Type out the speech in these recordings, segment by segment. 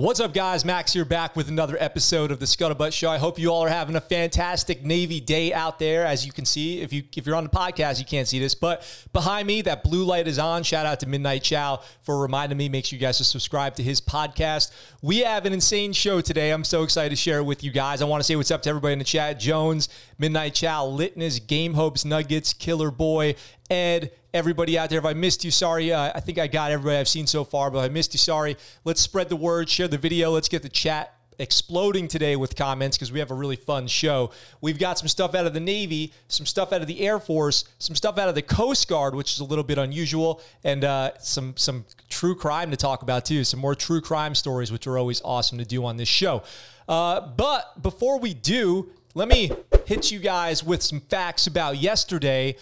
What's up, guys? Max here back with another episode of the Scuttlebutt Show. I hope you all are having a fantastic Navy day out there. As you can see, if you if you're on the podcast, you can't see this, but behind me, that blue light is on. Shout out to Midnight Chow for reminding me. Make sure you guys to subscribe to his podcast. We have an insane show today. I'm so excited to share it with you guys. I want to say what's up to everybody in the chat. Jones, Midnight Chow, Litness, Game Hopes, Nuggets, Killer Boy, Ed, everybody out there. If I missed you, sorry. Uh, I think I got everybody I've seen so far, but if I missed you, sorry. Let's spread the word, share the video. Let's get the chat exploding today with comments because we have a really fun show. We've got some stuff out of the Navy, some stuff out of the Air Force, some stuff out of the Coast Guard, which is a little bit unusual, and uh, some some true crime to talk about too. Some more true crime stories, which are always awesome to do on this show. Uh, but before we do, let me hit you guys with some facts about yesterday.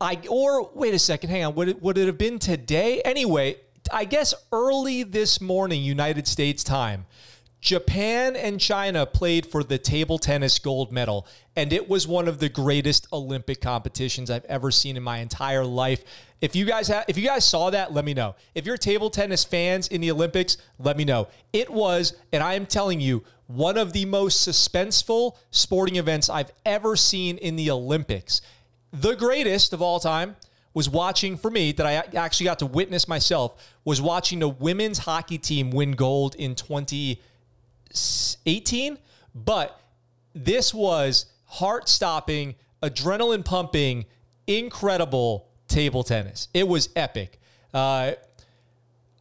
I or wait a second, hang on. Would it would it have been today? Anyway, I guess early this morning, United States time, Japan and China played for the table tennis gold medal, and it was one of the greatest Olympic competitions I've ever seen in my entire life. If you guys have, if you guys saw that, let me know. If you're table tennis fans in the Olympics, let me know. It was, and I am telling you, one of the most suspenseful sporting events I've ever seen in the Olympics the greatest of all time was watching for me that I actually got to witness myself was watching the women's hockey team win gold in 2018 but this was heart-stopping adrenaline pumping incredible table tennis. It was epic. Uh,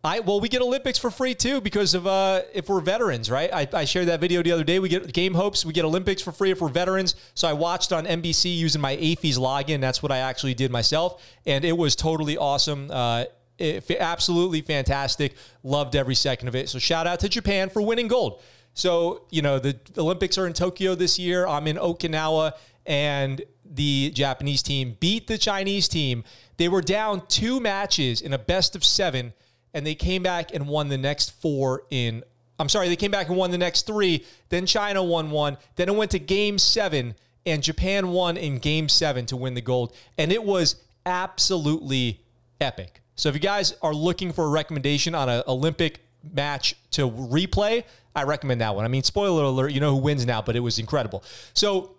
I well, we get Olympics for free too because of uh, if we're veterans, right? I, I shared that video the other day. We get Game Hopes. We get Olympics for free if we're veterans. So I watched on NBC using my AAFES login. That's what I actually did myself, and it was totally awesome. Uh, it, absolutely fantastic. Loved every second of it. So shout out to Japan for winning gold. So you know the Olympics are in Tokyo this year. I'm in Okinawa, and the Japanese team beat the Chinese team. They were down two matches in a best of seven and they came back and won the next four in. I'm sorry, they came back and won the next three. Then China won one. Then it went to game seven, and Japan won in game seven to win the gold. And it was absolutely epic. So if you guys are looking for a recommendation on an Olympic match to replay, I recommend that one. I mean, spoiler alert, you know who wins now, but it was incredible. So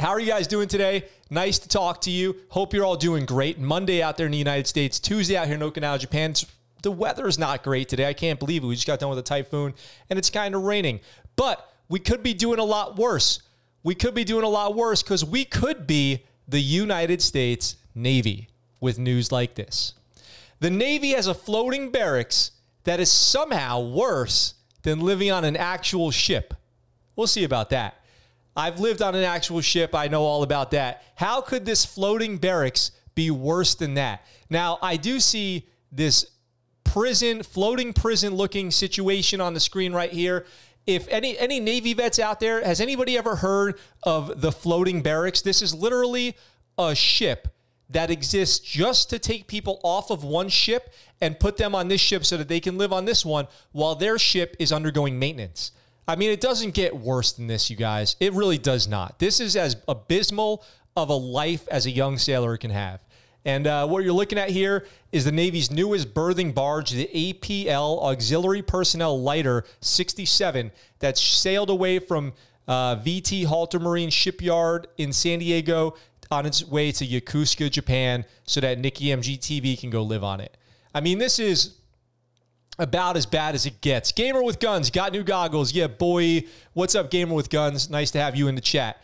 how are you guys doing today? Nice to talk to you. Hope you're all doing great. Monday out there in the United States, Tuesday out here in Okinawa, Japan the weather is not great today. I can't believe it. We just got done with a typhoon and it's kind of raining. But we could be doing a lot worse. We could be doing a lot worse because we could be the United States Navy with news like this. The Navy has a floating barracks that is somehow worse than living on an actual ship. We'll see about that. I've lived on an actual ship. I know all about that. How could this floating barracks be worse than that? Now, I do see this prison, floating prison looking situation on the screen right here. If any any Navy vets out there, has anybody ever heard of the floating barracks? This is literally a ship that exists just to take people off of one ship and put them on this ship so that they can live on this one while their ship is undergoing maintenance. I mean, it doesn't get worse than this, you guys. It really does not. This is as abysmal of a life as a young sailor can have. And uh, what you're looking at here is the Navy's newest berthing barge, the APL Auxiliary Personnel Lighter 67, that sailed away from uh, VT Halter Marine Shipyard in San Diego on its way to Yokosuka, Japan, so that Nikki MGTV can go live on it. I mean, this is about as bad as it gets. Gamer with Guns got new goggles. Yeah, boy. What's up, Gamer with Guns? Nice to have you in the chat.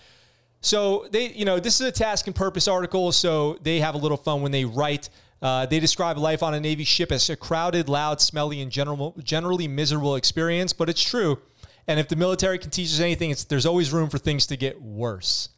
So they, you know, this is a task and purpose article, so they have a little fun when they write. Uh, they describe life on a Navy ship as a crowded, loud, smelly, and general, generally miserable experience, but it's true. And if the military can teach us anything, there's always room for things to get worse.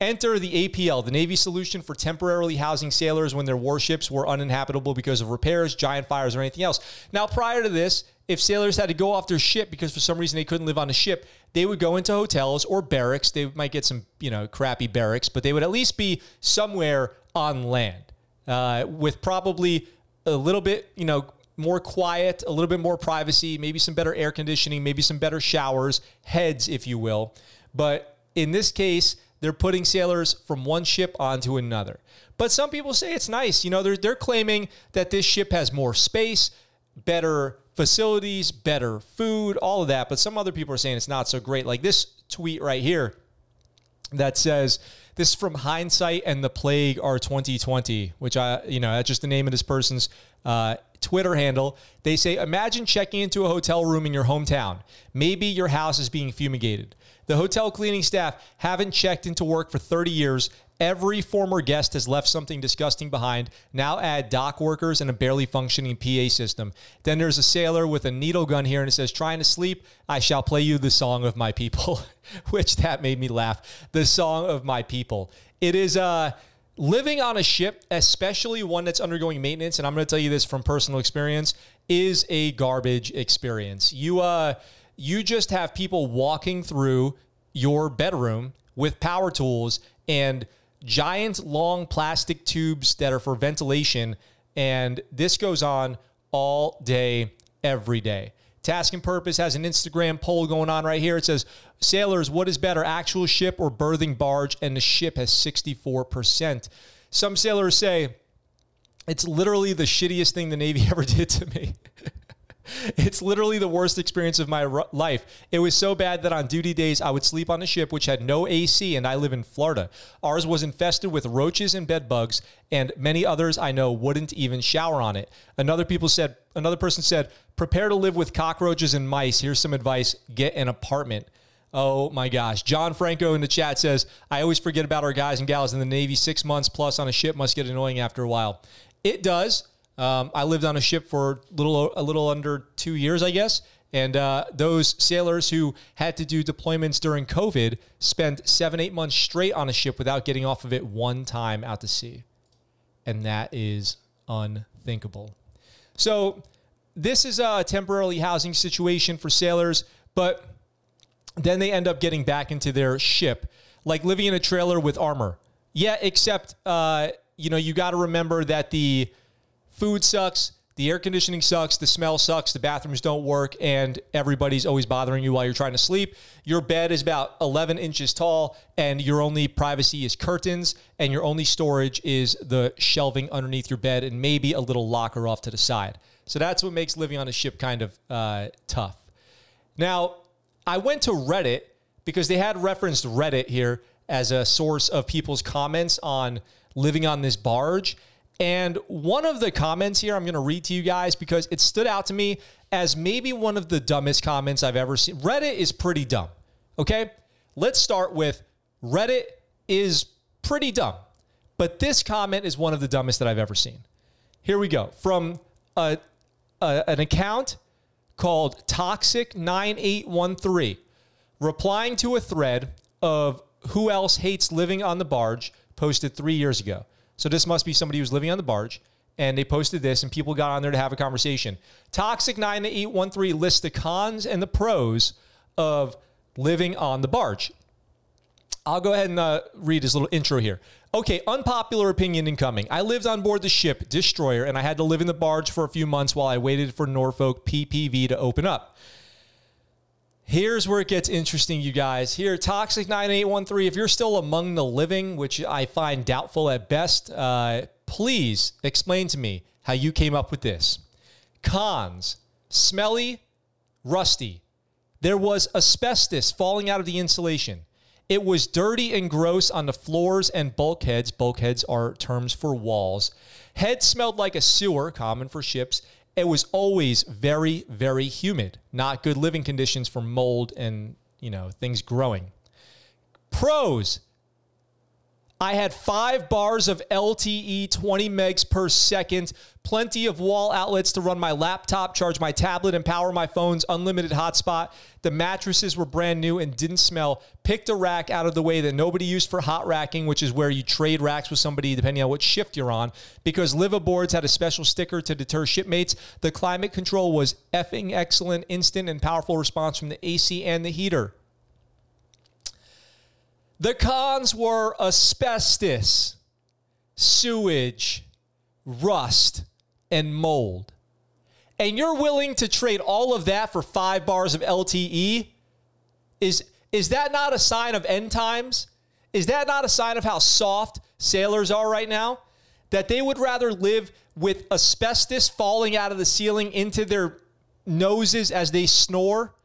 Enter the APL, the Navy solution for temporarily housing sailors when their warships were uninhabitable because of repairs, giant fires, or anything else. Now, prior to this, if sailors had to go off their ship because for some reason they couldn't live on the ship, they would go into hotels or barracks. They might get some, you know, crappy barracks, but they would at least be somewhere on land uh, with probably a little bit, you know, more quiet, a little bit more privacy, maybe some better air conditioning, maybe some better showers, heads, if you will. But in this case, they're putting sailors from one ship onto another. But some people say it's nice. You know, they're, they're claiming that this ship has more space, better facilities, better food, all of that. But some other people are saying it's not so great. Like this tweet right here that says, this is from Hindsight and the Plague are 2020, which I, you know, that's just the name of this person's uh, Twitter handle. They say, Imagine checking into a hotel room in your hometown. Maybe your house is being fumigated. The hotel cleaning staff haven't checked into work for 30 years. Every former guest has left something disgusting behind. Now add dock workers and a barely functioning PA system. Then there's a sailor with a needle gun here and it says, Trying to sleep, I shall play you the song of my people, which that made me laugh. The song of my people. It is, uh, living on a ship, especially one that's undergoing maintenance, and I'm going to tell you this from personal experience, is a garbage experience. You uh you just have people walking through your bedroom with power tools and giant long plastic tubes that are for ventilation and this goes on all day every day. Task and Purpose has an Instagram poll going on right here. It says, Sailors, what is better, actual ship or berthing barge? And the ship has 64%. Some sailors say, it's literally the shittiest thing the Navy ever did to me. it's literally the worst experience of my life. It was so bad that on duty days, I would sleep on a ship which had no AC, and I live in Florida. Ours was infested with roaches and bed bugs, and many others I know wouldn't even shower on it. Another people said, another person said, prepare to live with cockroaches and mice. Here's some advice: get an apartment. Oh my gosh. John Franco in the chat says, I always forget about our guys and gals in the Navy. Six months plus on a ship must get annoying after a while. It does. Um, I lived on a ship for little a little under two years, I guess. And uh, those sailors who had to do deployments during COVID spent seven, eight months straight on a ship without getting off of it one time out to sea. And that is unthinkable. So, this is a temporarily housing situation for sailors, but then they end up getting back into their ship, like living in a trailer with armor. Yeah, except, uh, you know, you got to remember that the food sucks, the air conditioning sucks, the smell sucks, the bathrooms don't work, and everybody's always bothering you while you're trying to sleep. Your bed is about 11 inches tall, and your only privacy is curtains, and your only storage is the shelving underneath your bed and maybe a little locker off to the side. So that's what makes living on a ship kind of uh, tough. Now, I went to Reddit because they had referenced Reddit here as a source of people's comments on living on this barge. And one of the comments here I'm going to read to you guys because it stood out to me as maybe one of the dumbest comments I've ever seen. Reddit is pretty dumb. Okay. Let's start with Reddit is pretty dumb. But this comment is one of the dumbest that I've ever seen. Here we go. From a, a an account called Toxic9813, replying to a thread of who else hates living on the barge posted three years ago. So this must be somebody who's living on the barge. And they posted this, and people got on there to have a conversation. Toxic 9813 lists the cons and the pros of living on the barge. I'll go ahead and uh, read his little intro here. Okay, unpopular opinion incoming. I lived on board the ship Destroyer, and I had to live in the barge for a few months while I waited for Norfolk PPV to open up. Here's where it gets interesting, you guys. Here, Toxic 9813, if you're still among the living, which I find doubtful at best, uh, please explain to me how you came up with this. Cons smelly, rusty. There was asbestos falling out of the insulation. It was dirty and gross on the floors and bulkheads. Bulkheads are terms for walls. Head smelled like a sewer, common for ships, it was always very, very humid. Not good living conditions for mold and, you know, things growing. Pros. I had five bars of LTE 20 megs per second, plenty of wall outlets to run my laptop, charge my tablet, and power my phone's unlimited hotspot. The mattresses were brand new and didn't smell. Picked a rack out of the way that nobody used for hot racking, which is where you trade racks with somebody depending on what shift you're on. Because Liveaboards had a special sticker to deter shipmates. The climate control was effing excellent, instant and powerful response from the AC and the heater. The cons were asbestos, sewage, rust, and mold. And you're willing to trade all of that for five bars of LTE? Is, is that not a sign of end times? Is that not a sign of how soft sailors are right now? That they would rather live with asbestos falling out of the ceiling into their noses as they snore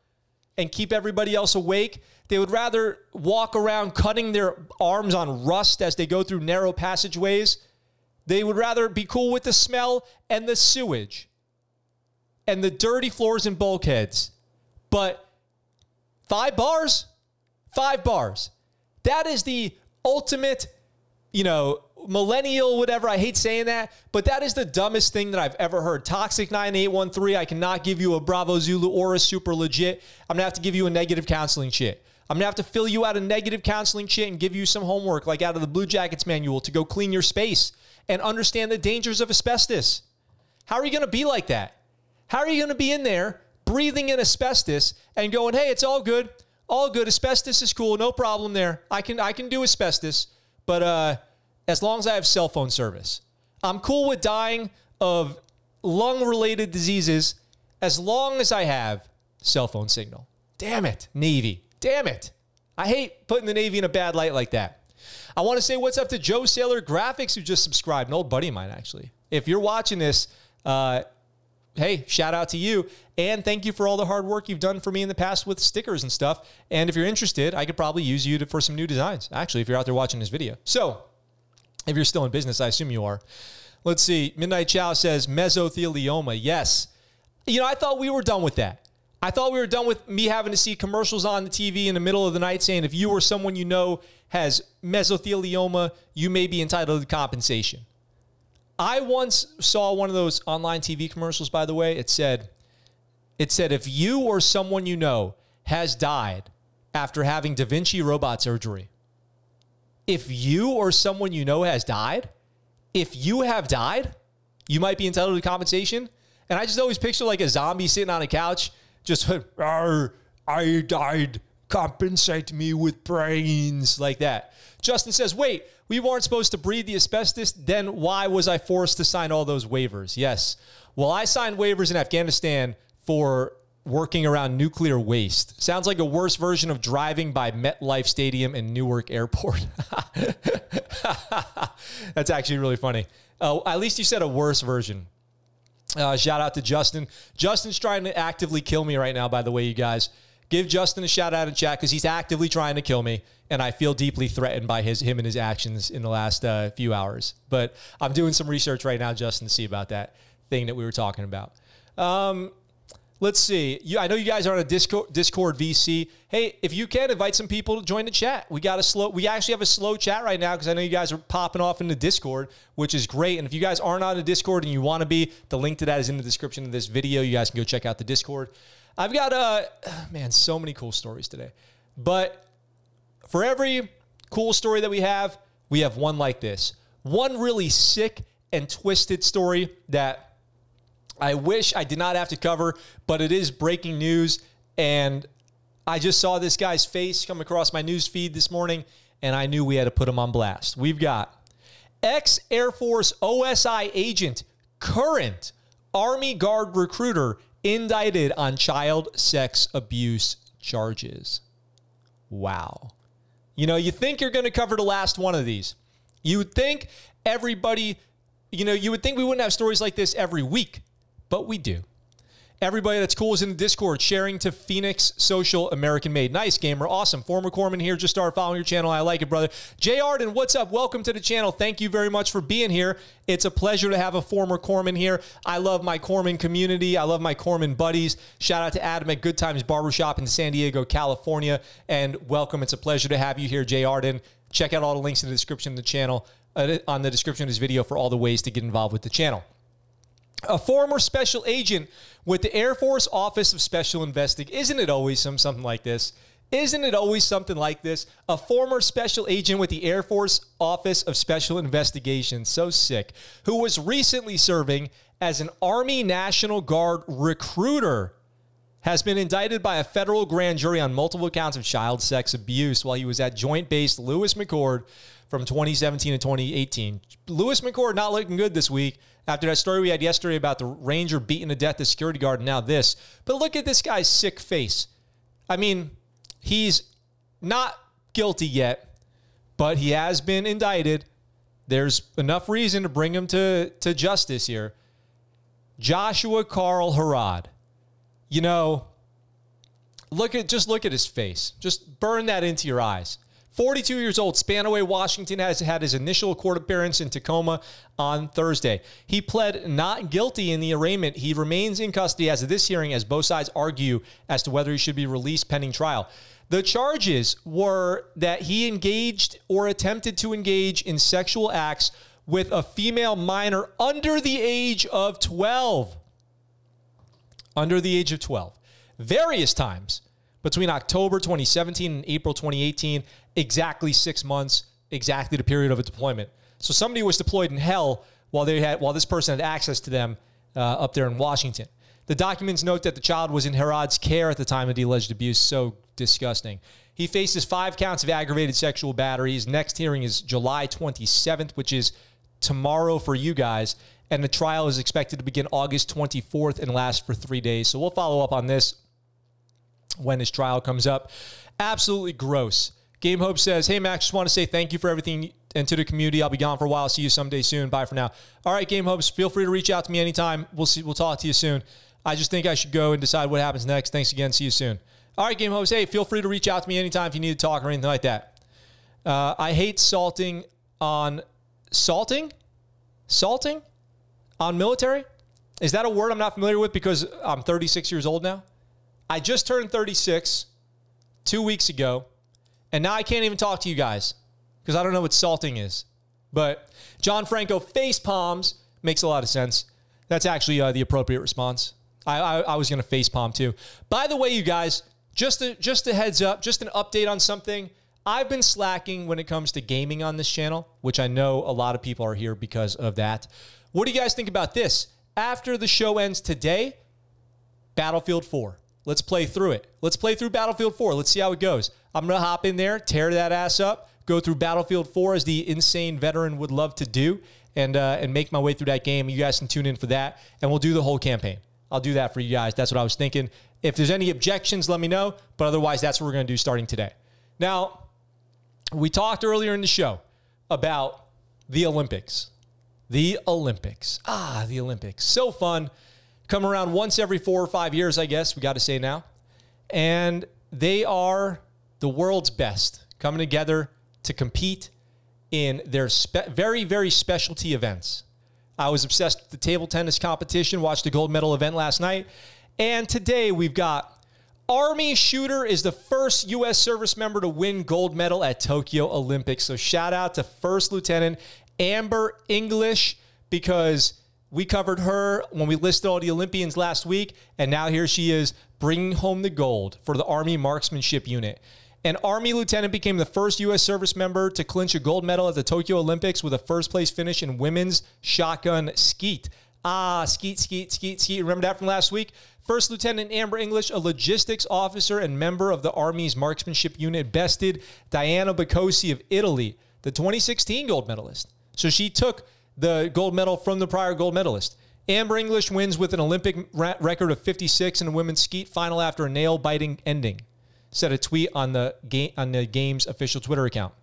and keep everybody else awake. They would rather walk around cutting their arms on rust as they go through narrow passageways. They would rather be cool with the smell and the sewage and the dirty floors and bulkheads. But five bars, five bars. That is the ultimate, you know, millennial, whatever. I hate saying that, but that is the dumbest thing that I've ever heard. Toxic 9813, I cannot give you a Bravo Zulu or a super legit. I'm going to have to give you a negative counseling shit. I'm going to have to fill you out a negative counseling shit and give you some homework, like out of the Blue Jackets manual, to go clean your space and understand the dangers of asbestos. How are you going to be like that? How are you going to be in there breathing in asbestos and going, hey, it's all good. All good. Asbestos is cool. No problem there. I can I can do asbestos, but uh, as long as I have cell phone service, I'm cool with dying of lung related diseases as long as I have cell phone signal. Damn it, Navy. Damn it. I hate putting the Navy in a bad light like that. I want to say what's up to Joe Sailor Graphics, who just subscribed, an old buddy of mine, actually. If you're watching this, uh, hey, shout out to you. And thank you for all the hard work you've done for me in the past with stickers and stuff. And if you're interested, I could probably use you to, for some new designs, actually, if you're out there watching this video. So, if you're still in business, I assume you are. Let's see. Midnight Chow says mesothelioma. Yes. You know, I thought we were done with that. I thought we were done with me having to see commercials on the TV in the middle of the night saying if you or someone you know has mesothelioma, you may be entitled to compensation. I once saw one of those online TV commercials, by the way. It said, it said, if you or someone you know has died after having Da Vinci robot surgery, if you or someone you know has died, if you have died, you might be entitled to compensation. And I just always picture like a zombie sitting on a couch, just, I died, compensate me with brains, like that. Justin says, wait, we weren't supposed to breathe the asbestos. Then why was I forced to sign all those waivers? Yes. Well, I signed waivers in Afghanistan for working around nuclear waste. Sounds like a worse version of driving by MetLife Stadium in Newark Airport. That's actually really funny. Uh, at least you said a worse version. Uh, shout out to Justin. Justin's trying to actively kill me right now, by the way, you guys. Give Justin a shout out in chat because he's actively trying to kill me, and I feel deeply threatened by his him and his actions in the last uh, few hours. But I'm doing some research right now, Justin, to see about that thing that we were talking about. Um, let's see. You, I know you guys are on a Discord, Discord VC. Hey, if you can invite some people to join the chat. We got a slow. We actually have a slow chat right now because I know you guys are popping off in the Discord, which is great. And if you guys aren't on the Discord and you want to be, the link to that is in the description of this video. You guys can go check out the Discord. I've got uh man, so many cool stories today. But for every cool story that we have, we have one like this. One really sick and twisted story that I wish I did not have to cover, but it is breaking news and I just saw this guy's face come across my news feed this morning and I knew we had to put him on blast. We've got ex Air Force OSI agent, current Army Guard recruiter indicted on child sex abuse charges. Wow. You know, you think you're going to cover the last one of these. You would think everybody, you know, you would think we wouldn't have stories like this every week, but we do. Everybody that's cool is in the Discord, sharing to Phoenix Social American Made. Nice, gamer. Awesome. Former Corpsman here. Just started following your channel. I like it, brother. Jay Arden, what's up? Welcome to the channel. Thank you very much for being here. It's a pleasure to have a former Corpsman here. I love my Corpsman community. I love my Corpsman buddies. Shout out to Adam at Good Times Barbershop in San Diego, California. And welcome. It's a pleasure to have you here, Jay Arden. Check out all the links in the description of the channel, uh, on the description of this video for all the ways to get involved with the channel a former special agent with the Air Force Office of Special Investigation. Isn't it always some something like this? Isn't it always something like this? A former special agent with the Air Force Office of Special Investigation, so sick, who was recently serving as an Army National Guard recruiter, has been indicted by a federal grand jury on multiple counts of child sex abuse while he was at Joint Base Lewis McChord from 2017 to 2018. Lewis McChord not looking good this week after that story we had yesterday about the Ranger beating to death the security guard, now this. But look at this guy's sick face. I mean, he's not guilty yet, but he has been indicted. There's enough reason to bring him to, to justice here. Joshua Carl Harrod, you know, look at just look at his face. Just burn that into your eyes. 42 years old, Spanaway Washington has had his initial court appearance in Tacoma on Thursday. He pled not guilty in the arraignment. He remains in custody as of this hearing as both sides argue as to whether he should be released pending trial. The charges were that he engaged or attempted to engage in sexual acts with a female minor under the age of 12. Under the age of 12. Various times between October 2017 and April 2018, exactly six months, exactly the period of a deployment. So somebody was deployed in hell while they had while this person had access to them uh, up there in Washington. The documents note that the child was in Harrod's care at the time of the alleged abuse. So disgusting. He faces five counts of aggravated sexual battery. His next hearing is July 27th, which is tomorrow for you guys. And the trial is expected to begin August 24th and last for three days. So we'll follow up on this when his trial comes up. Absolutely gross. Game Hope says, Hey, Max, just want to say thank you for everything and to the community. I'll be gone for a while. See you someday soon. Bye for now. All right, Game Hopes, feel free to reach out to me anytime. We'll see. We'll talk to you soon. I just think I should go and decide what happens next. Thanks again. See you soon. All right, Game Hopes. Hey, feel free to reach out to me anytime if you need to talk or anything like that. Uh, I hate salting on salting, salting on military. Is that a word I'm not familiar with because I'm 36 years old now? I just turned 36 two weeks ago, and now I can't even talk to you guys because I don't know what salting is. But John Franco face palms makes a lot of sense. That's actually uh, the appropriate response. I, I, I was going to face palm too. By the way, you guys, just a, just a heads up, just an update on something. I've been slacking when it comes to gaming on this channel, which I know a lot of people are here because of that. What do you guys think about this? After the show ends today, Battlefield 4. Let's play through it. Let's play through Battlefield 4. Let's see how it goes. I'm going to hop in there, tear that ass up, go through Battlefield 4 as the insane veteran would love to do, and, uh, and make my way through that game. You guys can tune in for that, and we'll do the whole campaign. I'll do that for you guys. That's what I was thinking. If there's any objections, let me know. But otherwise, that's what we're going to do starting today. Now, we talked earlier in the show about the Olympics. The Olympics. Ah, the Olympics. So fun come around once every four or five years, I guess we got to say now. And they are the world's best coming together to compete in their spe- very, very specialty events. I was obsessed with the table tennis competition, watched the gold medal event last night. And today we've got Army Shooter is the first U.S. service member to win gold medal at Tokyo Olympics. So shout out to First Lieutenant Amber English because we covered her when we listed all the Olympians last week, and now here she is bringing home the gold for the Army Marksmanship Unit. An Army lieutenant became the first U.S. service member to clinch a gold medal at the Tokyo Olympics with a first place finish in women's shotgun skeet. Ah, skeet, skeet, skeet, skeet. Remember that from last week? First Lieutenant Amber English, a logistics officer and member of the Army's marksmanship unit, bested Diana Bacosi of Italy, the 2016 gold medalist. So she took the gold medal from the prior gold medalist. Amber English wins with an Olympic record of 56 in the women's skeet final after a nail biting ending. Said a tweet on the game on the game's official Twitter account.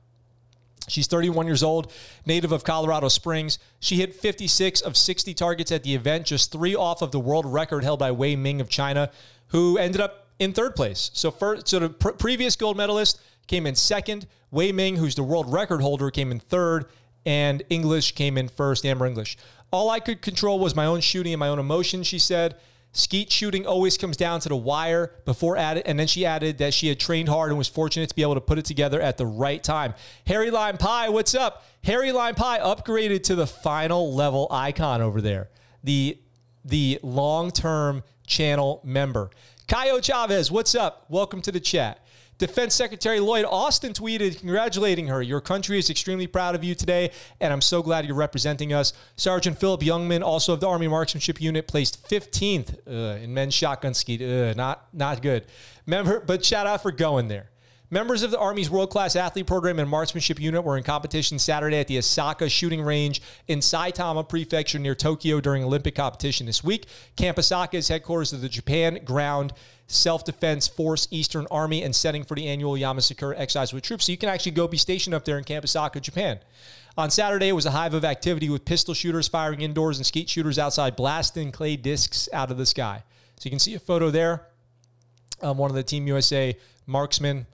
She's 31 years old, native of Colorado Springs. She hit 56 of 60 targets at the event, just three off of the world record held by Wei Meng of China, who ended up in third place. So, first, so the pr- previous gold medalist came in second. Wei Meng, who's the world record holder, came in third and English came in first, Amber English. All I could control was my own shooting and my own emotions, she said. Skeet shooting always comes down to the wire before added, and then she added that she had trained hard and was fortunate to be able to put it together at the right time. Harry Lime Pie, what's up? Harry Lime Pie upgraded to the final level icon over there. The the long-term channel member. Caio Chavez, what's up? Welcome to the chat. Defense Secretary Lloyd Austin tweeted congratulating her. Your country is extremely proud of you today, and I'm so glad you're representing us. Sergeant Phillip Jungman, also of the Army Marksmanship Unit, placed 15th uh, in men's shotgun skeet. Uh, not not good. Member, but shout out for going there. Members of the Army's world class athlete program and marksmanship unit were in competition Saturday at the Asaka shooting range in Saitama Prefecture near Tokyo during Olympic competition this week. Camp Asaka is headquarters of the Japan Ground Self Defense Force Eastern Army and setting for the annual Yamasakura exercise with troops. So you can actually go be stationed up there in Camp Asaka, Japan. On Saturday, it was a hive of activity with pistol shooters firing indoors and skeet shooters outside, blasting clay discs out of the sky. So you can see a photo there. Um, one of the Team USA marksmen.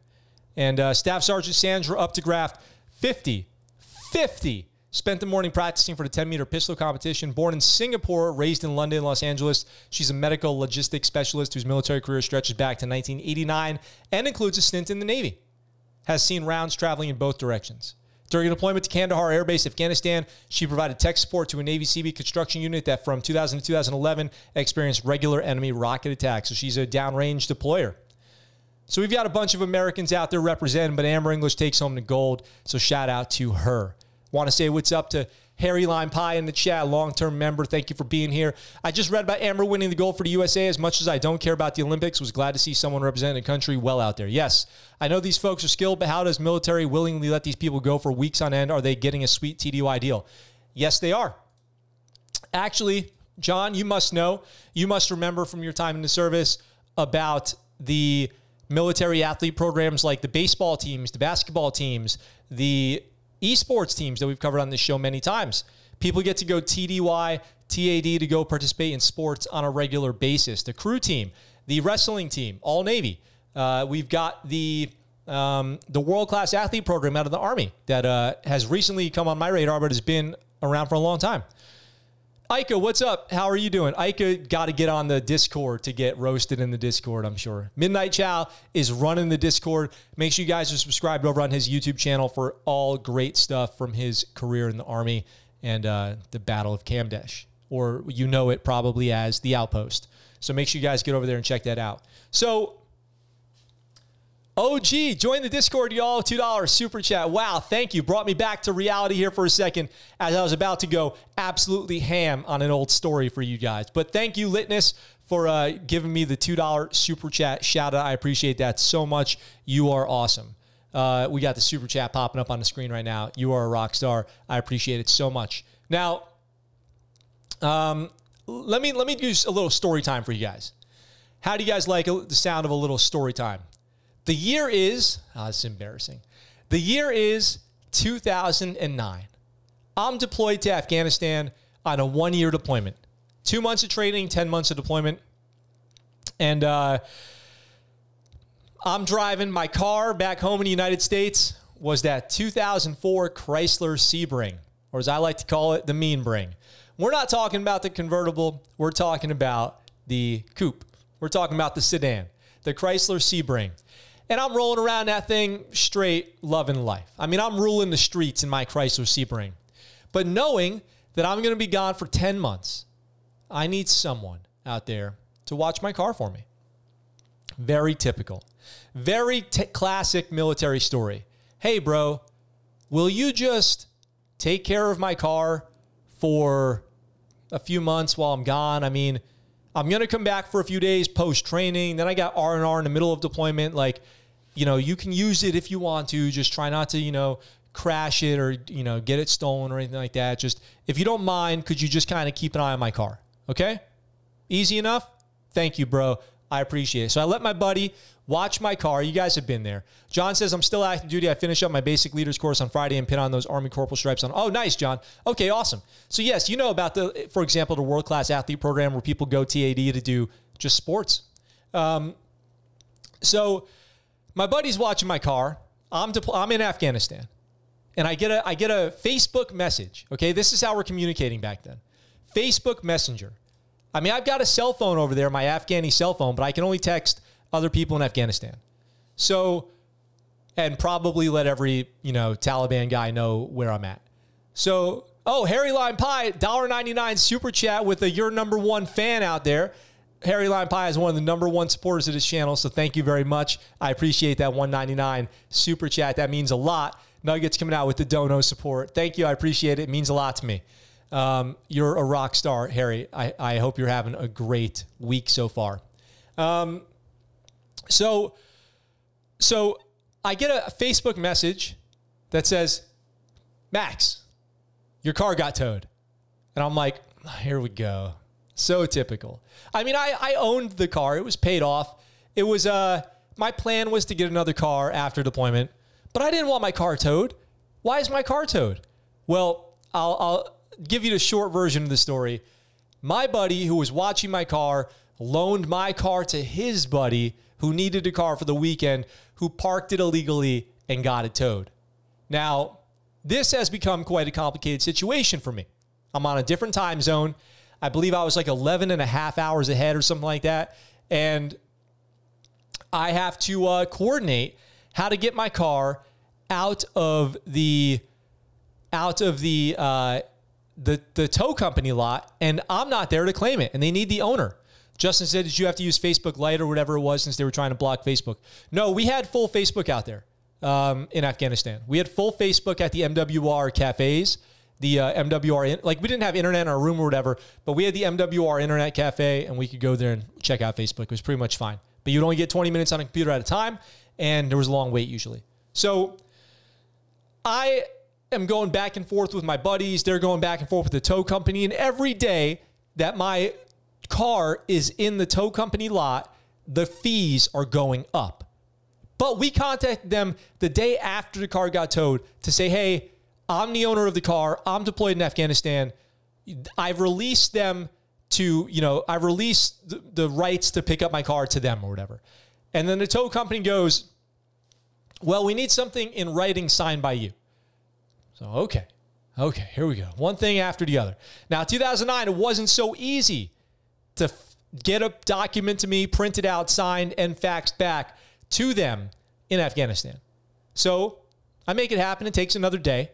And uh, Staff Sergeant Sandra Uptagrafft, 50, 50 Spent the morning practicing for the 10 meter pistol competition. Born in Singapore, raised in London, Los Angeles, she's a medical logistics specialist whose military career stretches back to 1989 and includes a stint in the Navy. Has seen rounds traveling in both directions. During a deployment to Kandahar Air Base, Afghanistan, she provided tech support to a Navy Seabee construction unit that from 2000 to 2011 experienced regular enemy rocket attacks. So she's a downrange deployer. So we've got a bunch of Americans out there representing, but Amber English takes home the gold. So shout out to her. Want to say what's up to Harry Lime Pie in the chat, long term member. Thank you for being here. I just read about Amber winning the gold for the USA. As much as I don't care about the Olympics, was glad to see someone representing a country well out there. Yes, I know these folks are skilled, but how does military willingly let these people go for weeks on end? Are they getting a sweet TDY deal? Yes, they are. Actually, John, you must know, you must remember from your time in the service about the military athlete programs like the baseball teams, the basketball teams, the esports teams that we've covered on this show many times. People get to go TDY, TAD to go participate in sports on a regular basis. The crew team, the wrestling team, all Navy. Uh, we've got the um, the world class athlete program out of the Army that uh, has recently come on my radar, but has been around for a long time. Ika, what's up? How are you doing? Ika got to get on the Discord to get roasted in the Discord, I'm sure. Midnight Chow is running the Discord. Make sure you guys are subscribed over on his YouTube channel for all great stuff from his career in the Army and uh, the Battle of Kamdesh, or you know it probably as the Outpost. So make sure you guys get over there and check that out. So OG, join the Discord, y'all. $2 super chat. Wow, thank you. Brought me back to reality here for a second as I was about to go absolutely ham on an old story for you guys. But thank you, Litness, for uh, giving me the $2 super chat shout out. I appreciate that so much. You are awesome. Uh, we got the super chat popping up on the screen right now. You are a rock star. I appreciate it so much. Now, um, let me let me use a little story time for you guys. How do you guys like the sound of a little story time? The year is, oh, it's embarrassing. The year is 2009. I'm deployed to Afghanistan on a one year deployment. Two months of training, 10 months of deployment. And uh, I'm driving my car back home in the United States was that 2004 Chrysler Sebring, or as I like to call it, the mean bring. We're not talking about the convertible. We're talking about the coupe. We're talking about the sedan, the Chrysler Sebring. And I'm rolling around that thing straight, loving life. I mean, I'm ruling the streets in my Chrysler Sebring. But knowing that I'm going to be gone for 10 months, I need someone out there to watch my car for me. Very typical. Very t- classic military story. Hey, bro, will you just take care of my car for a few months while I'm gone? I mean, I'm going to come back for a few days post training. Then I got R&R in the middle of deployment. Like, you know, you can use it if you want to. Just try not to, you know, crash it or, you know, get it stolen or anything like that. Just if you don't mind, could you just kind of keep an eye on my car? Okay? Easy enough? Thank you, bro. I appreciate it. So I let my buddy watch my car. You guys have been there. John says, I'm still active duty. I finish up my basic leaders course on Friday and pin on those Army Corporal stripes on. Oh, nice, John. Okay, awesome. So, yes, you know about the, for example, the world class athlete program where people go TAD to do just sports. Um, so, my buddy's watching my car. I'm depl- I'm in Afghanistan, and I get a I get a Facebook message. Okay, this is how we're communicating back then. Facebook Messenger. I mean, I've got a cell phone over there, my Afghani cell phone, but I can only text other people in Afghanistan. So, and probably let every you know Taliban guy know where I'm at. So, oh, Harry Lime Pie, $1.99 super chat with a your number one fan out there. Harry Lime Pie is one of the number one supporters of this channel, so thank you very much. I appreciate that 199 super chat. That means a lot. Nuggets coming out with the dono support. Thank you. I appreciate it. It means a lot to me. Um, you're a rock star, Harry. I, I hope you're having a great week so far. Um, so, so I get a Facebook message that says, Max, your car got towed. And I'm like, here we go. So typical. I mean, I, I owned the car. It was paid off. It was uh my plan was to get another car after deployment, but I didn't want my car towed. Why is my car towed? Well, I'll, I'll give you the short version of the story. My buddy who was watching my car loaned my car to his buddy who needed a car for the weekend, who parked it illegally and got it towed. Now, this has become quite a complicated situation for me. I'm on a different time zone. I believe I was like 11 and a half hours ahead or something like that. And I have to uh, coordinate how to get my car out of the out of the uh, the the tow company lot, and I'm not there to claim it, and they need the owner. Justin said "Did you have to use Facebook Lite or whatever it was since they were trying to block Facebook. No, we had full Facebook out there um, in Afghanistan. We had full Facebook at the MWR cafes, the uh, MWR, like we didn't have internet in our room or whatever, but we had the MWR internet cafe and we could go there and check out Facebook. It was pretty much fine. But you'd only get 20 minutes on a computer at a time, and there was a long wait usually. So I am going back and forth with my buddies. They're going back and forth with the tow company. And every day that my car is in the tow company lot, the fees are going up. But we contacted them the day after the car got towed to say, hey, I'm the owner of the car. I'm deployed in Afghanistan. I've released them to, you know, I've released the, the rights to pick up my car to them or whatever. And then the tow company goes, well, we need something in writing signed by you. So, okay. Okay, here we go. One thing after the other. Now, 2009, it wasn't so easy to f- get a document to me, printed out, signed, and faxed back to them in Afghanistan. So I make it happen. It takes another day.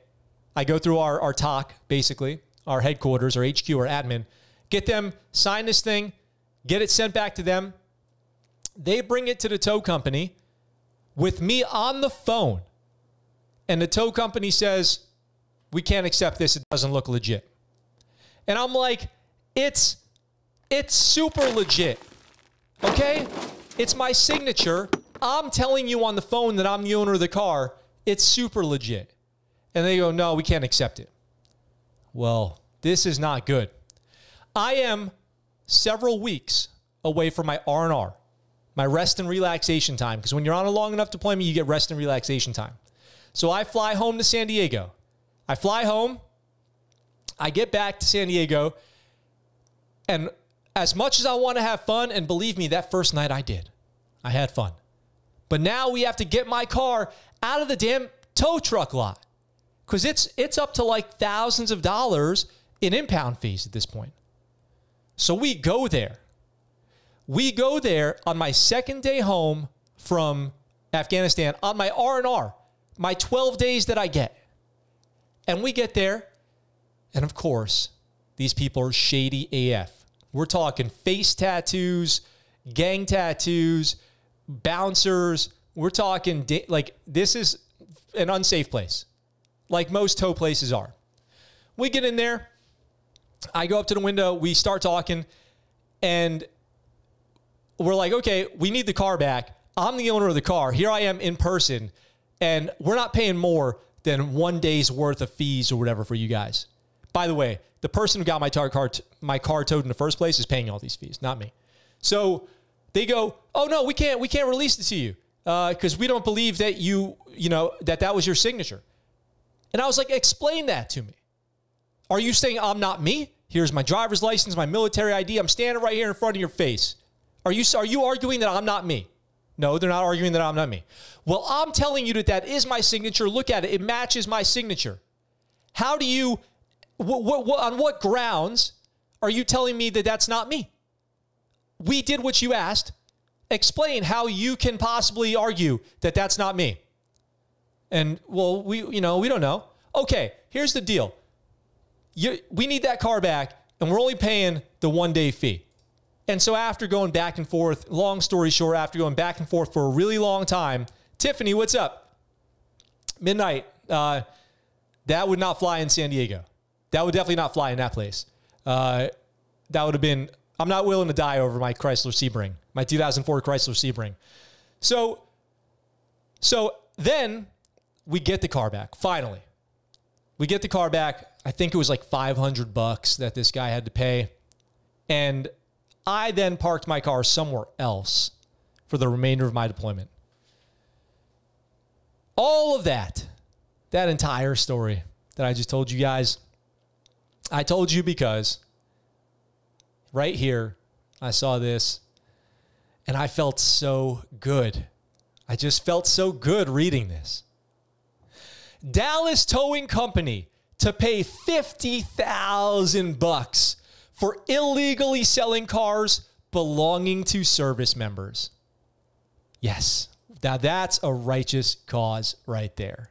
I go through our, our TOC, basically, our headquarters, our HQ, our admin, get them sign this thing, get it sent back to them. They bring it to the tow company with me on the phone. And the tow company says, We can't accept this. It doesn't look legit. And I'm like, It's it's super legit. Okay? It's my signature. I'm telling you on the phone that I'm the owner of the car. It's super legit. And they go, no, we can't accept it. Well, this is not good. I am several weeks away from my R&R, my rest and relaxation time. Because when you're on a long enough deployment, you get rest and relaxation time. So I fly home to San Diego. I fly home. I get back to San Diego. And as much as I want to have fun, and believe me, that first night I did. I had fun. But now we have to get my car out of the damn tow truck lot because it's it's up to like thousands of dollars in impound fees at this point. So we go there. We go there on my second day home from Afghanistan on my R&R, my 12 days that I get. And we get there and of course, these people are shady AF. We're talking face tattoos, gang tattoos, bouncers. We're talking da- like this is an unsafe place, like most tow places are. We get in there. I go up to the window. We start talking, and we're like, okay, we need the car back. I'm the owner of the car. Here I am in person, and we're not paying more than one day's worth of fees or whatever for you guys. By the way, the person who got my car, car my car towed in the first place is paying all these fees, not me. So they go, "Oh no, we can't we can't release it to you because uh, we don't believe that you you know that that was your signature." And I was like, "Explain that to me. Are you saying I'm not me? Here's my driver's license, my military ID. I'm standing right here in front of your face. Are you are you arguing that I'm not me?" No, they're not arguing that I'm not me. Well, I'm telling you that that is my signature. Look at it. It matches my signature. How do you what, what, what, on what grounds are you telling me that that's not me? We did what you asked. Explain how you can possibly argue that that's not me. And well, we you know we don't know. Okay, here's the deal. You, we need that car back, and we're only paying the one day fee. And so after going back and forth, long story short, after going back and forth for a really long time, Tiffany, what's up? Midnight. Uh, that would not fly in San Diego. That would definitely not fly in that place. Uh, that would have been. I'm not willing to die over my Chrysler Sebring, my 2004 Chrysler Sebring. So, so then we get the car back. Finally, we get the car back. I think it was like 500 bucks that this guy had to pay, and I then parked my car somewhere else for the remainder of my deployment. All of that, that entire story that I just told you guys I told you because right here I saw this and I felt so good. I just felt so good reading this. Dallas Towing Company to pay 50,000 bucks for illegally selling cars belonging to service members. Yes. Now that's a righteous cause right there.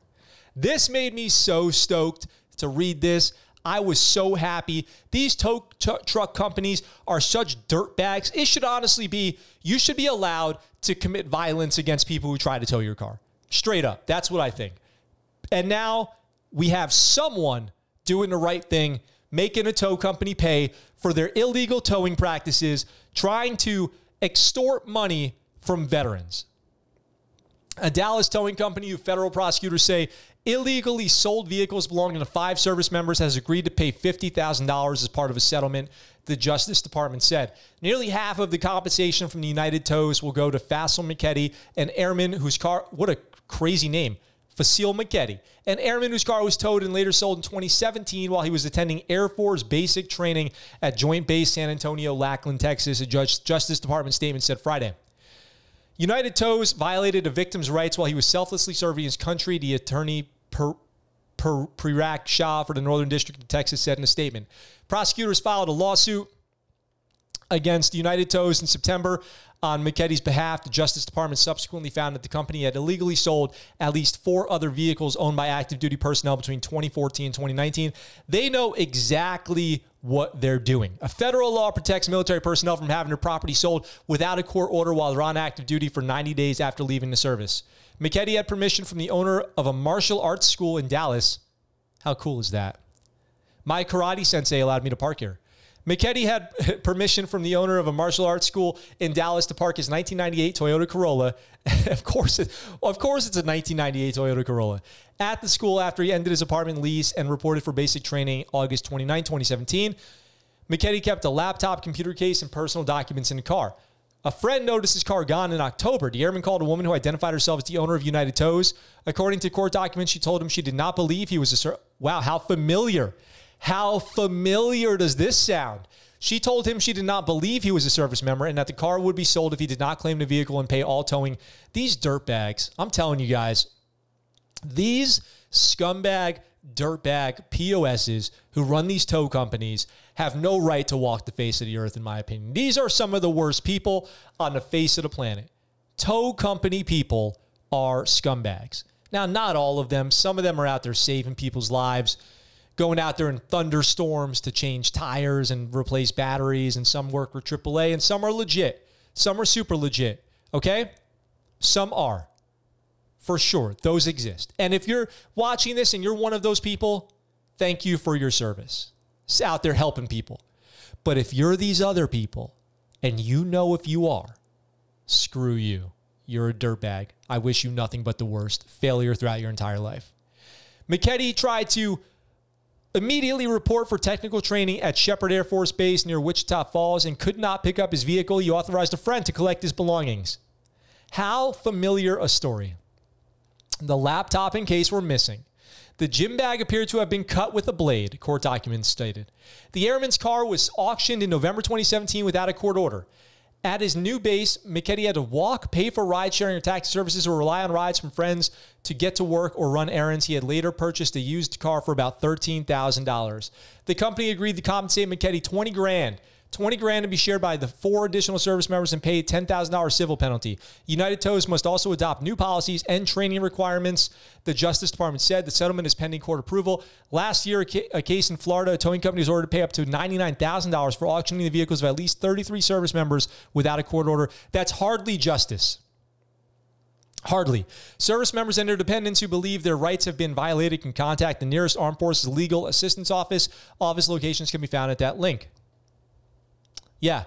This made me so stoked to read this. I was so happy. These tow t- truck companies are such dirtbags. It should honestly be you should be allowed to commit violence against people who try to tow your car. Straight up. That's what I think. And now we have someone doing the right thing, making a tow company pay for their illegal towing practices, trying to extort money from veterans. A Dallas towing company who federal prosecutors say illegally sold vehicles belonging to five service members has agreed to pay $50,000 as part of a settlement, the Justice Department said. Nearly half of the compensation from the United Tows will go to Fasil McKetty, an airman whose car, what a crazy name, Fasil McKetty, an airman whose car was towed and later sold in 2017 while he was attending Air Force basic training at Joint Base San Antonio, Lackland, Texas, a Justice Department statement said Friday. United Tows violated a victim's rights while he was selflessly serving his country, the attorney per, Shah for the Northern District of Texas said in a statement. Prosecutors filed a lawsuit against United Tows in September on McKetty's behalf. The Justice Department subsequently found that the company had illegally sold at least four other vehicles owned by active duty personnel between 2014 and 2019. They know exactly what they're doing. A federal law protects military personnel from having their property sold without a court order while they're on active duty for 90 days after leaving the service. McKetty had permission from the owner of a martial arts school in Dallas. How cool is that? My karate sensei allowed me to park here. McKetty had permission from the owner of a martial arts school in Dallas to park his 1998 Toyota Corolla. of course, it, of course, it's a 1998 Toyota Corolla at the school after he ended his apartment lease and reported for basic training August 29, 2017. McKetty kept a laptop, computer case, and personal documents in the car. A friend noticed his car gone in October. The airman called a woman who identified herself as the owner of United Tows. According to court documents, she told him she did not believe he was a. Ser- wow, how familiar. How familiar does this sound? She told him she did not believe he was a service member and that the car would be sold if he did not claim the vehicle and pay all towing. These dirtbags, I'm telling you guys, these scumbag, dirtbag POSs who run these tow companies have no right to walk the face of the earth, in my opinion. These are some of the worst people on the face of the planet. Tow company people are scumbags. Now, not all of them. Some of them are out there saving people's lives, going out there in thunderstorms to change tires and replace batteries, and some work for AAA, and some are legit. Some are super legit. Okay? Some are. For sure. Those exist. And if you're watching this and you're one of those people, thank you for your service It's out there helping people. But if you're these other people and you know if you are, screw you. You're a dirtbag. I wish you nothing but the worst. Failure throughout your entire life. McKetty tried to immediately report for technical training at Sheppard Air Force Base near Wichita Falls and could not pick up his vehicle. He authorized a friend to collect his belongings. How familiar a story. The laptop and case were missing. The gym bag appeared to have been cut with a blade, court documents stated. The airman's car was auctioned in November 2017 without a court order. At his new base, McKetty had to walk, pay for ride sharing or taxi services, or rely on rides from friends to get to work or run errands. He had later purchased a used car for about $13,000. The company agreed to compensate McKetty 20 grand 20 grand to be shared by the four additional service members and pay $10,000 civil penalty. United Tows must also adopt new policies and training requirements. The Justice Department said the settlement is pending court approval. Last year, a case in Florida, a towing company was ordered to pay up to $99,000 for auctioning the vehicles of at least 33 service members without a court order. That's hardly justice. Hardly. Service members and their dependents who believe their rights have been violated can contact the nearest Armed Forces Legal Assistance Office. Office locations can be found at that link. Yeah,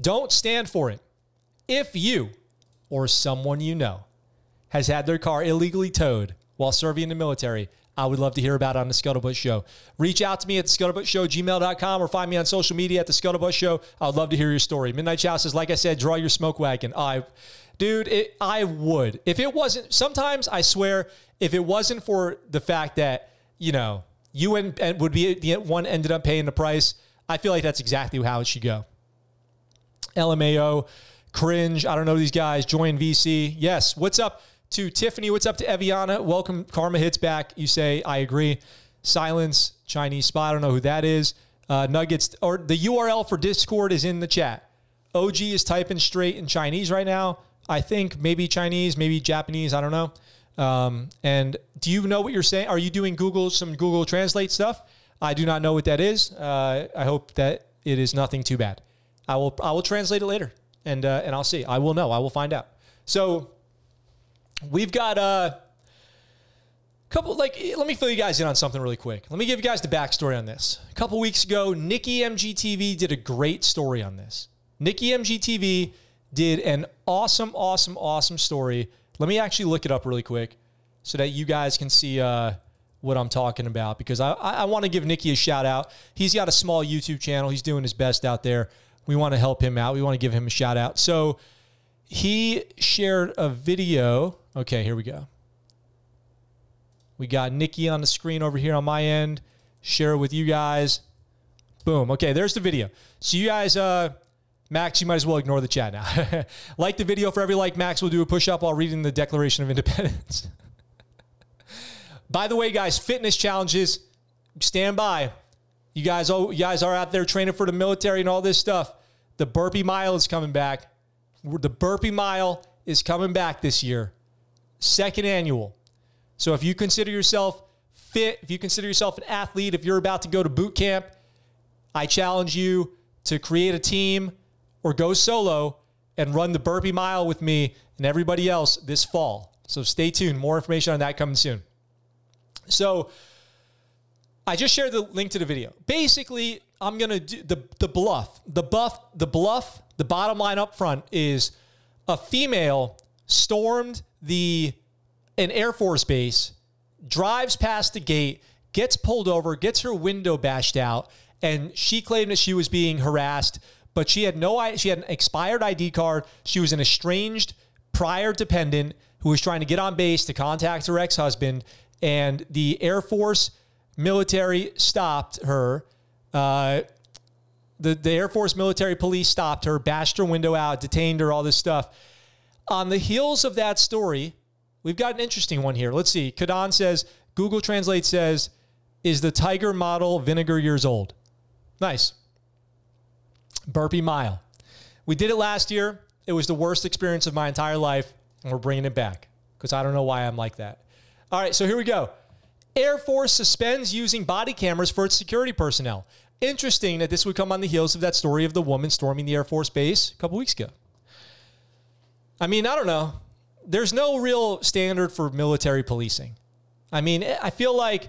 don't stand for it. If you or someone you know has had their car illegally towed while serving in the military, I would love to hear about it on the Scuttlebutt Show. Reach out to me at the Scuttlebutt Show, gmail.com, or find me on social media at the Scuttlebutt Show. I would love to hear your story. Midnight Chow says, like I said, draw your smoke wagon. I, dude, it, I would. If it wasn't, sometimes I swear, if it wasn't for the fact that, you know, you and, and would be the one ended up paying the price, I feel like that's exactly how it should go. LMAO, cringe. I don't know these guys. Join VC. Yes. What's up to Tiffany? What's up to Eviana? Welcome. Karma hits back. You say, I agree. Silence, Chinese spy. I don't know who that is. Uh, nuggets, or the URL for Discord is in the chat. OG is typing straight in Chinese right now. I think maybe Chinese, maybe Japanese. I don't know. Um, and do you know what you're saying? Are you doing Google some Google Translate stuff? I do not know what that is. Uh, I hope that it is nothing too bad. I will I will translate it later, and uh, and I'll see. I will know. I will find out. So we've got a couple. Like, let me fill you guys in on something really quick. Let me give you guys the backstory on this. A couple weeks ago, Nikki MGTV did a great story on this. Nikki MGTV did an awesome, awesome, awesome story. Let me actually look it up really quick so that you guys can see uh, what I'm talking about because I, I want to give Nikki a shout out. He's got a small YouTube channel. He's doing his best out there. We want to help him out. We want to give him a shout out. So he shared a video. Okay, here we go. We got Nikki on the screen over here on my end. Share it with you guys. Boom. Okay, there's the video. So you guys, uh, Max, you might as well ignore the chat now. like the video for every like. Max will do a push up while reading the Declaration of Independence. by the way, guys, fitness challenges, stand by. You guys, oh, you guys are out there training for the military and all this stuff. The burpee mile is coming back. The burpee mile is coming back this year, second annual. So if you consider yourself fit, if you consider yourself an athlete, if you're about to go to boot camp, I challenge you to create a team or go solo and run the burpee mile with me and everybody else this fall. So stay tuned. More information on that coming soon. So I just shared the link to the video. Basically, I'm gonna do the the bluff. The buff, the bluff, the bottom line up front is a female stormed the an Air Force base, drives past the gate, gets pulled over, gets her window bashed out, and she claimed that she was being harassed but she had no she had an expired ID card. She was an estranged prior dependent who was trying to get on base to contact her ex-husband and the Air Force military stopped her. Uh, the, the Air Force military police stopped her, bashed her window out, detained her, all this stuff. On the heels of that story, we've got an interesting one here. Let's see. Kadan says, Google Translate says, is the Tiger model vinegar years old? Nice burpee mile. We did it last year. It was the worst experience of my entire life, and we're bringing it back because I don't know why I'm like that. All right, so here we go. Air Force suspends using body cameras for its security personnel. Interesting that this would come on the heels of that story of the woman storming the Air Force base a couple weeks ago. I mean, I don't know. There's no real standard for military policing. I mean, eh, I feel like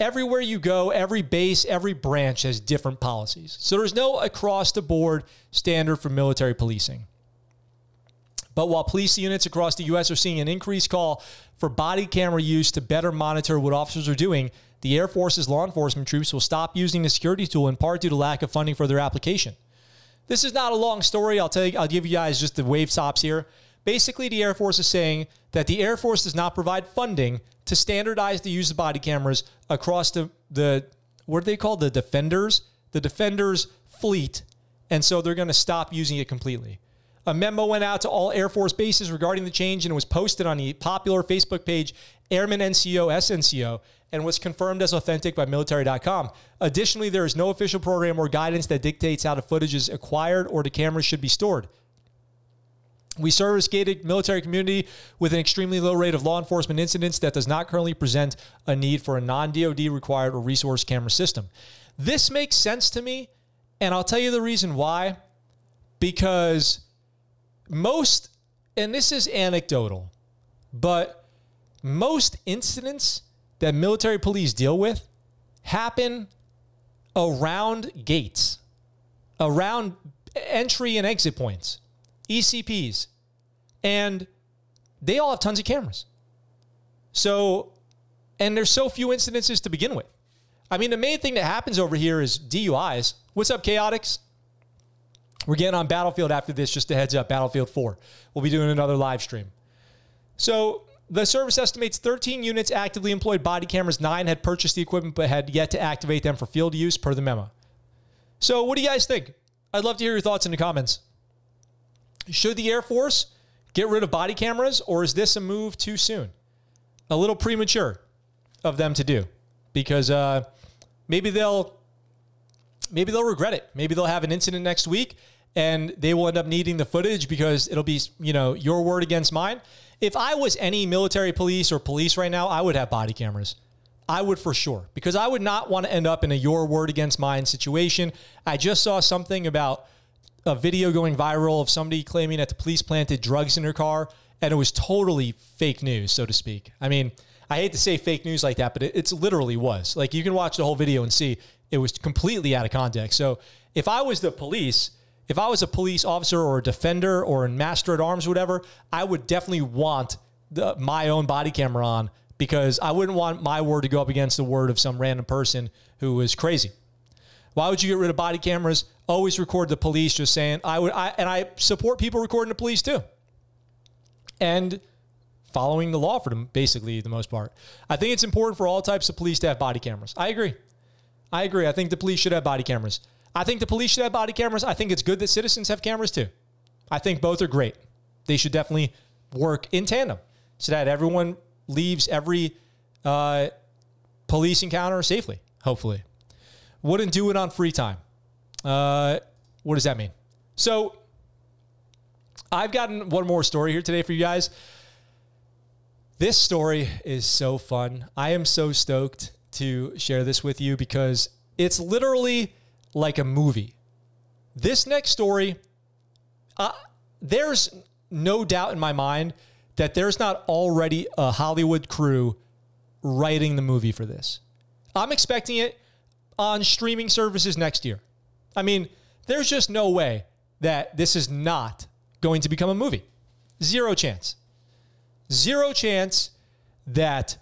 everywhere you go, every base, every branch has different policies. So there's no across the board standard for military policing. But while police units across the U.S. are seeing an increased call for body camera use to better monitor what officers are doing, the Air Force's law enforcement troops will stop using the security tool in part due to lack of funding for their application. This is not a long story. I'll tell you, I'll give you guys just the wave tops here. Basically, the Air Force is saying that the Air Force does not provide funding to standardize the use of body cameras across the, the what are they called? The Defenders? The Defenders fleet. And so they're going to stop using it completely. A memo went out to all Air Force bases regarding the change and was posted on the popular Facebook page Airman NCO SNCO and was confirmed as authentic by military.com. Additionally, there is no official program or guidance that dictates how the footage is acquired or the cameras should be stored. We service gated military community with an extremely low rate of law enforcement incidents that does not currently present a need for a non DoD required or resource camera system. This makes sense to me, and I'll tell you the reason why. Because most, and this is anecdotal, but most incidents that military police deal with happen around gates, around entry and exit points. ECPs, and they all have tons of cameras. So, and there's so few incidences to begin with. I mean, the main thing that happens over here is DUIs. What's up, Chaotix? We're getting on Battlefield after this, just a heads up, Battlefield 4. We'll be doing another live stream. So, the service estimates 13 units actively employed body cameras, nine had purchased the equipment but had yet to activate them for field use per the memo. So, what do you guys think? I'd love to hear your thoughts in the comments. Should the Air Force get rid of body cameras, or is this a move too soon? A little premature of them to do because uh, maybe they'll maybe they'll regret it. Maybe they'll have an incident next week and they will end up needing the footage because it'll be, you know, your word against mine. If I was any military police or police right now, I would have body cameras. I would for sure because I would not want to end up in a your word against mine situation. I just saw something about a video going viral of somebody claiming that the police planted drugs in her car, and it was totally fake news, so to speak. I mean, I hate to say fake news like that, but it, it's literally was. Like you can watch the whole video and see it was completely out of context. So if I was the police, if I was a police officer or a defender or a master at arms, whatever, I would definitely want the, my own body camera on because I wouldn't want my word to go up against the word of some random person who is crazy. Why would you get rid of body cameras? Always record the police. Just saying, I would, I, and I support people recording the police too, and following the law for them, basically the most part. I think it's important for all types of police to have body cameras. I agree. I agree. I think the police should have body cameras. I think the police should have body cameras. I think it's good that citizens have cameras too. I think both are great. They should definitely work in tandem so that everyone leaves every uh, police encounter safely, hopefully. Wouldn't do it on free time. Uh, what does that mean? So I've gotten one more story here today for you guys. This story is so fun. I am so stoked to share this with you because it's literally like a movie. This next story, uh, there's no doubt in my mind that there's not already a Hollywood crew writing the movie for this. I'm expecting it on streaming services next year. I mean, there's just no way that this is not going to become a movie. Zero chance. Zero chance that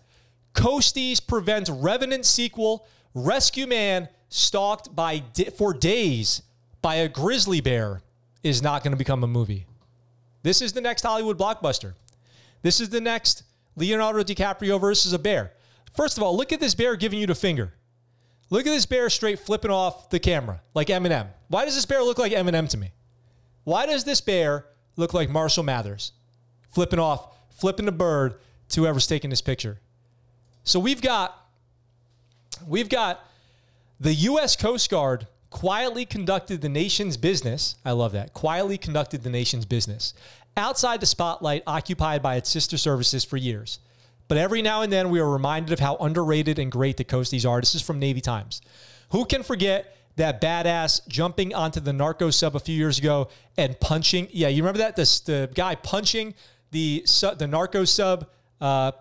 Coasties prevents Revenant sequel, Rescue Man stalked by for days by a grizzly bear is not going to become a movie. This is the next Hollywood blockbuster. This is the next Leonardo DiCaprio versus a bear. First of all, look at this bear giving you the finger. Look at this bear straight flipping off the camera like Eminem. Why does this bear look like Eminem to me? Why does this bear look like Marshall Mathers? Flipping off, flipping the bird to whoever's taking this picture. So we've got we've got the US Coast Guard quietly conducted the nation's business. I love that. Quietly conducted the nation's business outside the spotlight occupied by its sister services for years. But every now and then we are reminded of how underrated and great the Coasties are. This is from Navy Times. Who can forget that badass jumping onto the narco sub a few years ago and punching? Yeah, you remember that? The, the guy punching the, the narco sub uh,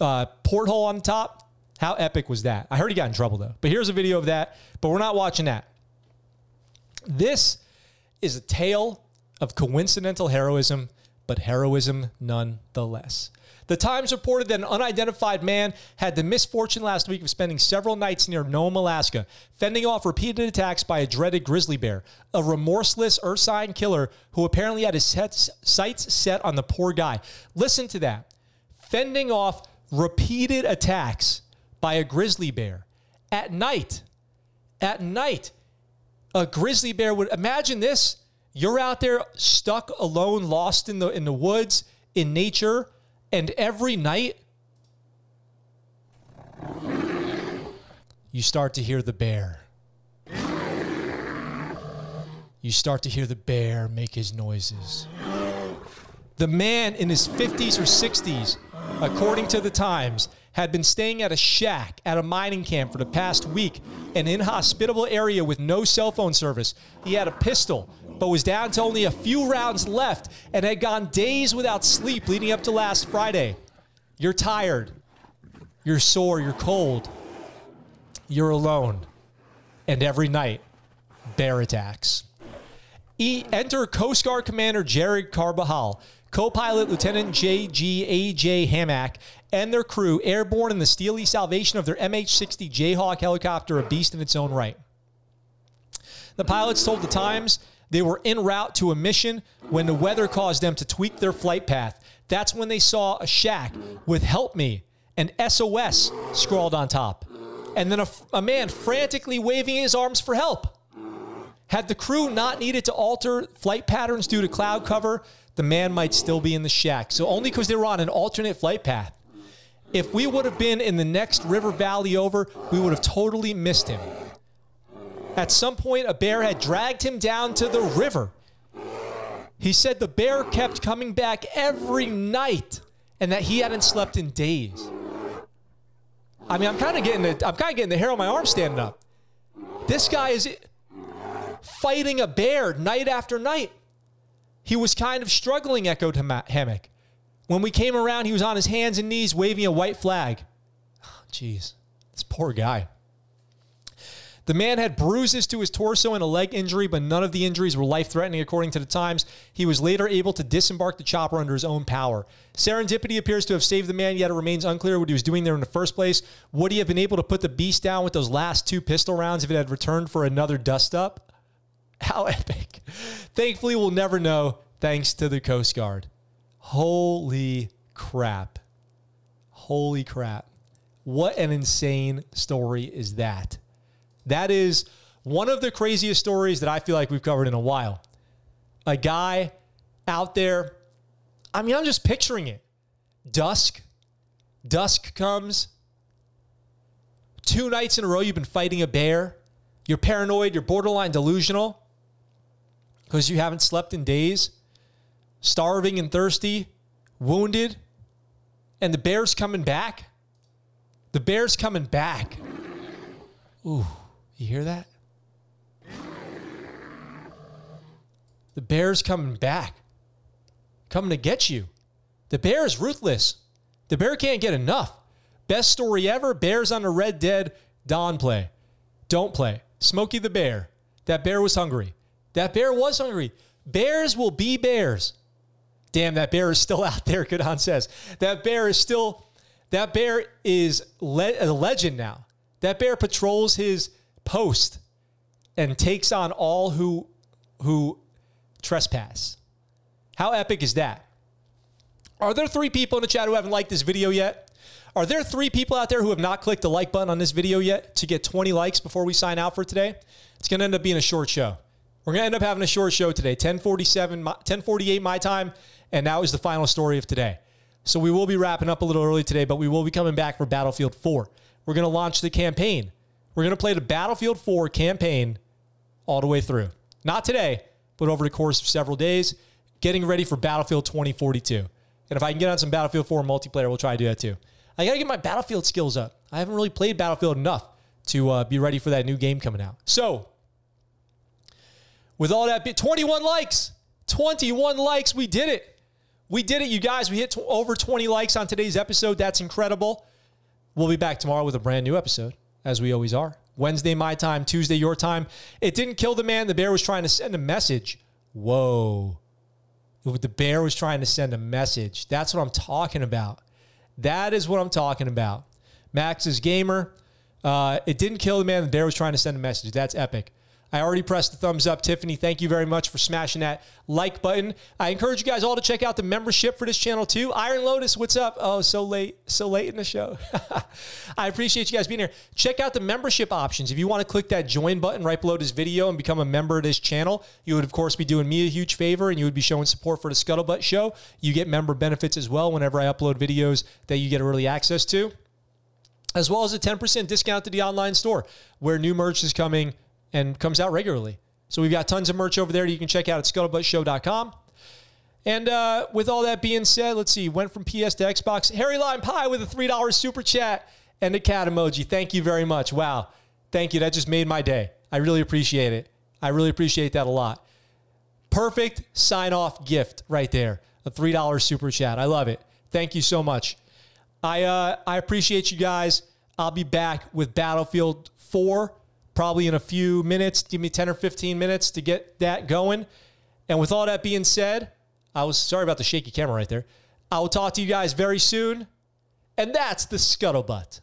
uh, porthole on top. How epic was that? I heard he got in trouble though. But here's a video of that. But we're not watching that. This is a tale of coincidental heroism, but heroism nonetheless. The Times reported that an unidentified man had the misfortune last week of spending several nights near Nome, Alaska, fending off repeated attacks by a dreaded grizzly bear, a remorseless ursine killer who apparently had his sights set on the poor guy. Listen to that. Fending off repeated attacks by a grizzly bear at night. At night, a grizzly bear would imagine this. You're out there stuck alone, lost in the in the woods, in nature and every night, you start to hear the bear. You start to hear the bear make his noises. The man in his 50s or 60s, according to the Times, had been staying at a shack at a mining camp for the past week, an inhospitable area with no cell phone service. He had a pistol, but was down to only a few rounds left and had gone days without sleep leading up to last Friday. You're tired. You're sore. You're cold. You're alone. And every night, bear attacks. E- enter Coast Guard Commander Jared Carbajal co-pilot Lieutenant J.G.A.J. Hammack and their crew airborne in the steely salvation of their MH-60 Jayhawk helicopter, a beast in its own right. The pilots told the Times they were en route to a mission when the weather caused them to tweak their flight path. That's when they saw a shack with "Help me" and SOS scrawled on top, and then a, a man frantically waving his arms for help. Had the crew not needed to alter flight patterns due to cloud cover, the man might still be in the shack. So only because they were on an alternate flight path. If we would have been in the next river valley over, we would have totally missed him. At some point, a bear had dragged him down to the river. He said the bear kept coming back every night and that he hadn't slept in days. I mean, I'm kind of getting the I'm kind of getting the hair on my arm standing up. This guy is fighting a bear night after night. He was kind of struggling, echoed Hammack. When we came around, he was on his hands and knees waving a white flag. Jeez, oh, this poor guy. The man had bruises to his torso and a leg injury, but none of the injuries were life threatening, according to the Times. He was later able to disembark the chopper under his own power. Serendipity appears to have saved the man, yet it remains unclear what he was doing there in the first place. Would he have been able to put the beast down with those last two pistol rounds if it had returned for another dust up? How epic. Thankfully, we'll never know, thanks to the Coast Guard. Holy crap. Holy crap. What an insane story is that? That is one of the craziest stories that I feel like we've covered in a while. A guy out there, I mean, I'm just picturing it. Dusk, dusk comes. Two nights in a row, you've been fighting a bear. You're paranoid, you're borderline delusional because you haven't slept in days, starving and thirsty, wounded, and the bear's coming back. The bear's coming back. Ooh. You hear that? The bear's coming back, coming to get you. The bear is ruthless. The bear can't get enough. Best story ever Bears on the Red Dead. Don play. Don't play. Smokey the Bear. That bear was hungry. That bear was hungry. Bears will be bears. Damn, that bear is still out there, Kadon says. That bear is still, that bear is le- a legend now. That bear patrols his post and takes on all who who trespass. How epic is that? Are there three people in the chat who haven't liked this video yet? Are there three people out there who have not clicked the like button on this video yet to get 20 likes before we sign out for today? It's going to end up being a short show. We're going to end up having a short show today, 1047, 1048 my time, and that was the final story of today. So we will be wrapping up a little early today, but we will be coming back for Battlefield 4. We're going to launch the campaign. We're going to play the Battlefield 4 campaign all the way through. Not today, but over the course of several days, getting ready for Battlefield 2042. And if I can get on some Battlefield 4 multiplayer, we'll try to do that too. I got to get my Battlefield skills up. I haven't really played Battlefield enough to uh, be ready for that new game coming out. So, with all that, 21 likes, 21 likes, we did it. We did it, you guys. We hit t- over 20 likes on today's episode. That's incredible. We'll be back tomorrow with a brand new episode as we always are. Wednesday, my time, Tuesday, your time. It didn't kill the man. The bear was trying to send a message. Whoa. The bear was trying to send a message. That's what I'm talking about. That is what I'm talking about. Max is gamer. Uh, it didn't kill the man. The bear was trying to send a message. That's epic. I already pressed the thumbs up. Tiffany, thank you very much for smashing that like button. I encourage you guys all to check out the membership for this channel too. Iron Lotus, what's up? Oh, so late, so late in the show. I appreciate you guys being here. Check out the membership options. If you want to click that join button right below this video and become a member of this channel, you would, of course, be doing me a huge favor and you would be showing support for the Scuttlebutt Show. You get member benefits as well whenever I upload videos that you get early access to as well as a 10% discount to the online store where new merch is coming and comes out regularly. So we've got tons of merch over there that you can check out at scuttlebuttshow.com. And uh, with all that being said, let's see. Went from PS to Xbox. Harry Lime Pie with a $3 super chat and a cat emoji. Thank you very much. Wow. Thank you. That just made my day. I really appreciate it. I really appreciate that a lot. Perfect sign off gift right there. A $3 super chat. I love it. Thank you so much. I, uh, I appreciate you guys. I'll be back with Battlefield 4 probably in a few minutes. Give me 10 or 15 minutes to get that going. And with all that being said, I was sorry about the shaky camera right there. I will talk to you guys very soon. And that's the scuttlebutt.